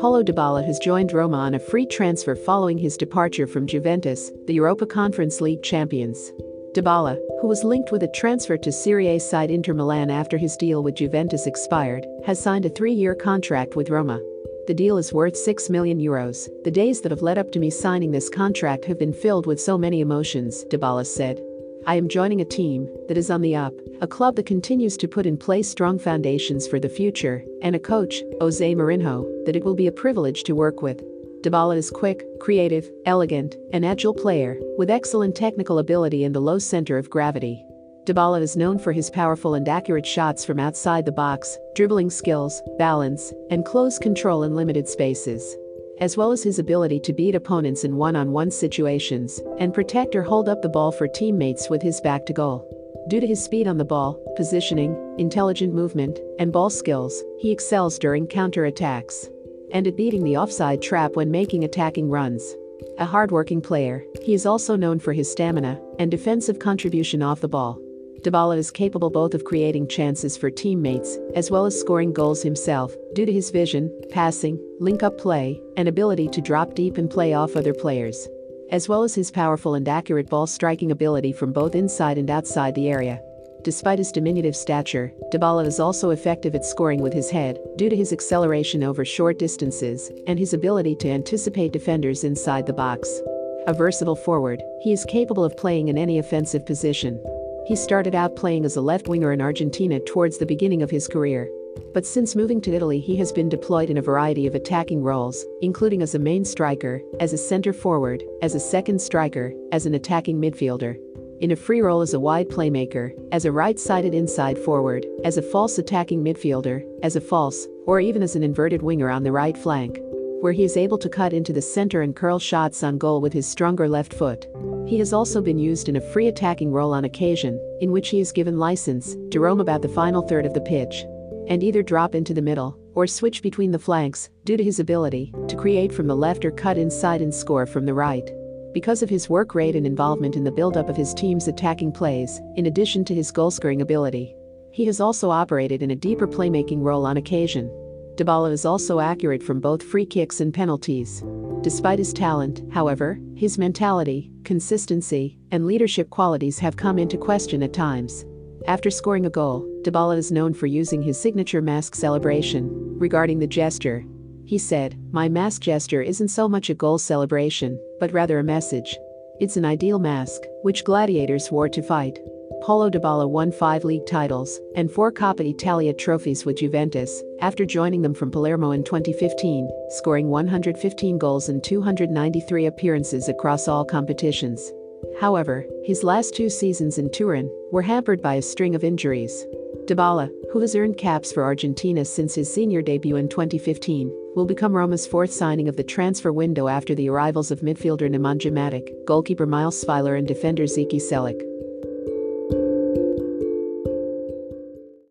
Paulo Dybala has joined Roma on a free transfer following his departure from Juventus, the Europa Conference League champions. Dybala, who was linked with a transfer to Serie A side Inter Milan after his deal with Juventus expired, has signed a three-year contract with Roma. The deal is worth 6 million euros. The days that have led up to me signing this contract have been filled with so many emotions, Dybala said. I am joining a team that is on the up, a club that continues to put in place strong foundations for the future, and a coach, Jose Mourinho, that it will be a privilege to work with. Dybala is quick, creative, elegant, and agile player, with excellent technical ability and a low center of gravity. Dybala is known for his powerful and accurate shots from outside the box, dribbling skills, balance, and close control in limited spaces. As well as his ability to beat opponents in one-on-one situations and protect or hold up the ball for teammates with his back to goal. Due to his speed on the ball, positioning, intelligent movement, and ball skills, he excels during counter-attacks. And at beating the offside trap when making attacking runs. A hard-working player, he is also known for his stamina and defensive contribution off the ball. Dybala is capable both of creating chances for teammates as well as scoring goals himself due to his vision, passing, link-up play, and ability to drop deep and play off other players. As well as his powerful and accurate ball striking ability from both inside and outside the area. Despite his diminutive stature, Dybala is also effective at scoring with his head due to his acceleration over short distances and his ability to anticipate defenders inside the box. A versatile forward, he is capable of playing in any offensive position, he started out playing as a left winger in Argentina towards the beginning of his career. But since moving to Italy, he has been deployed in a variety of attacking roles, including as a main striker, as a center forward, as a second striker, as an attacking midfielder. In a free role as a wide playmaker, as a right sided inside forward, as a false attacking midfielder, as a false, or even as an inverted winger on the right flank where he is able to cut into the center and curl shots on goal with his stronger left foot. He has also been used in a free attacking role on occasion, in which he is given license to roam about the final third of the pitch and either drop into the middle or switch between the flanks due to his ability to create from the left or cut inside and score from the right. Because of his work rate and involvement in the build-up of his team's attacking plays, in addition to his goal-scoring ability, he has also operated in a deeper playmaking role on occasion. Dybala is also accurate from both free kicks and penalties. Despite his talent, however, his mentality, consistency, and leadership qualities have come into question at times. After scoring a goal, Dybala is known for using his signature mask celebration. Regarding the gesture, he said, My mask gesture isn't so much a goal celebration, but rather a message. It's an ideal mask, which gladiators wore to fight. Paulo Dybala won five league titles and four Coppa Italia trophies with Juventus after joining them from Palermo in 2015, scoring 115 goals in 293 appearances across all competitions. However, his last two seasons in Turin were hampered by a string of injuries. Dybala, who has earned caps for Argentina since his senior debut in 2015, will become Roma's fourth signing of the transfer window after the arrivals of midfielder Nemanja Matic, goalkeeper Miles Svilar and defender Zeki Celik.